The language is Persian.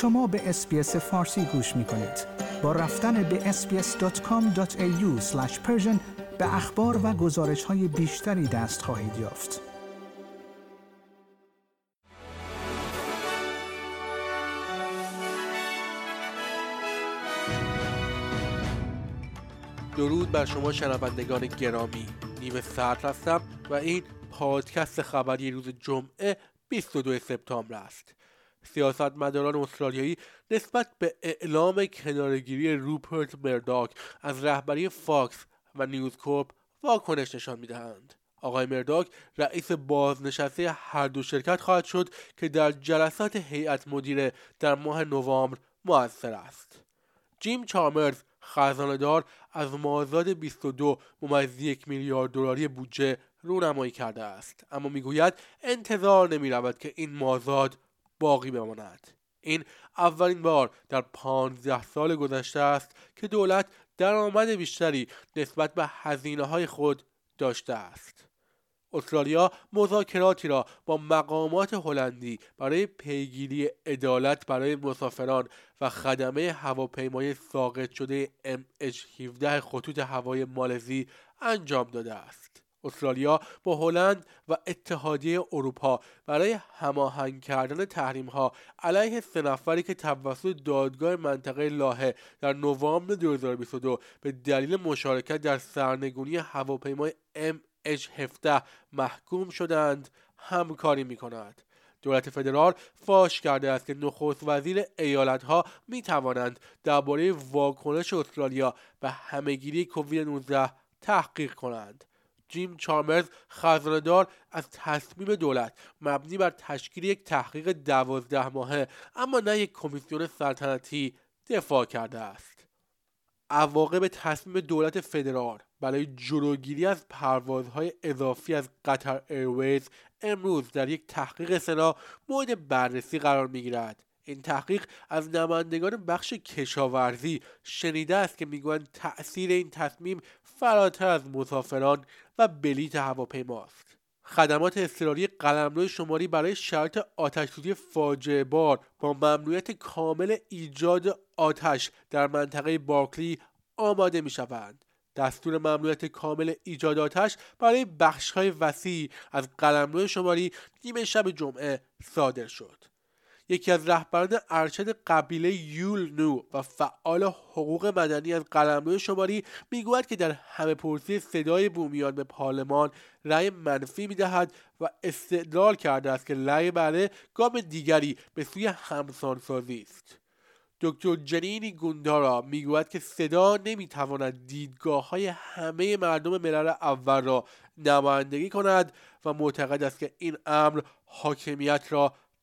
شما به اسپیس فارسی گوش می کنید. با رفتن به sbs.com.au به اخبار و گزارش های بیشتری دست خواهید یافت. درود بر شما شنوندگان گرامی نیمه ساعت هستم و این پادکست خبری روز جمعه 22 سپتامبر است سیاستمداران استرالیایی نسبت به اعلام کناره‌گیری روپرت مرداک از رهبری فاکس و نیوزکورپ واکنش نشان می‌دهند. آقای مرداک رئیس بازنشسته هر دو شرکت خواهد شد که در جلسات هیئت مدیره در ماه نوامبر موثر است. جیم چالمرز خزانه‌دار از مازاد 22 ممیز یک میلیارد دلاری بودجه رونمایی کرده است. اما می‌گوید انتظار نمی رود که این مازاد باقی بماند این اولین بار در پانزده سال گذشته است که دولت درآمد بیشتری نسبت به هزینه های خود داشته است استرالیا مذاکراتی را با مقامات هلندی برای پیگیری عدالت برای مسافران و خدمه هواپیمای ساقط شده MH17 خطوط هوای مالزی انجام داده است. استرالیا با هلند و اتحادیه اروپا برای هماهنگ کردن تحریم ها علیه سه نفری که توسط دادگاه منطقه لاهه در نوامبر 2022 به دلیل مشارکت در سرنگونی هواپیمای H17 محکوم شدند همکاری می کند. دولت فدرال فاش کرده است که نخست وزیر ایالت ها می توانند درباره واکنش استرالیا به همهگیری کووید 19 تحقیق کنند. جیم چارمرز خزاندار از تصمیم دولت مبنی بر تشکیل یک تحقیق دوازده ماهه اما نه یک کمیسیون سلطنتی دفاع کرده است. عواقب تصمیم دولت فدرال برای جلوگیری از پروازهای اضافی از قطر ایرویز امروز در یک تحقیق سنا مورد بررسی قرار می‌گیرد این تحقیق از نمایندگان بخش کشاورزی شنیده است که می‌گویند تأثیر این تصمیم فراتر از مسافران و بلیت هواپیماست خدمات اضطراری قلمرو شماری برای شرط آتشسوزی فاجعه بار با ممنوعیت کامل ایجاد آتش در منطقه بارکلی آماده می شوند. دستور ممنوعیت کامل ایجاد آتش برای بخشهای وسیع از قلمرو شماری نیمه شب جمعه صادر شد. یکی از رهبران ارشد قبیله یول نو و فعال حقوق مدنی از قلمرو شماری می‌گوید که در همه پرسی صدای بومیان به پارلمان رأی منفی می‌دهد و استدلال کرده است که رأی بله گام دیگری به سوی همسانسازی است. دکتر جنینی گوندارا می‌گوید که صدا نمی‌تواند دیدگاه های همه مردم ملل اول را نمایندگی کند و معتقد است که این امر حاکمیت را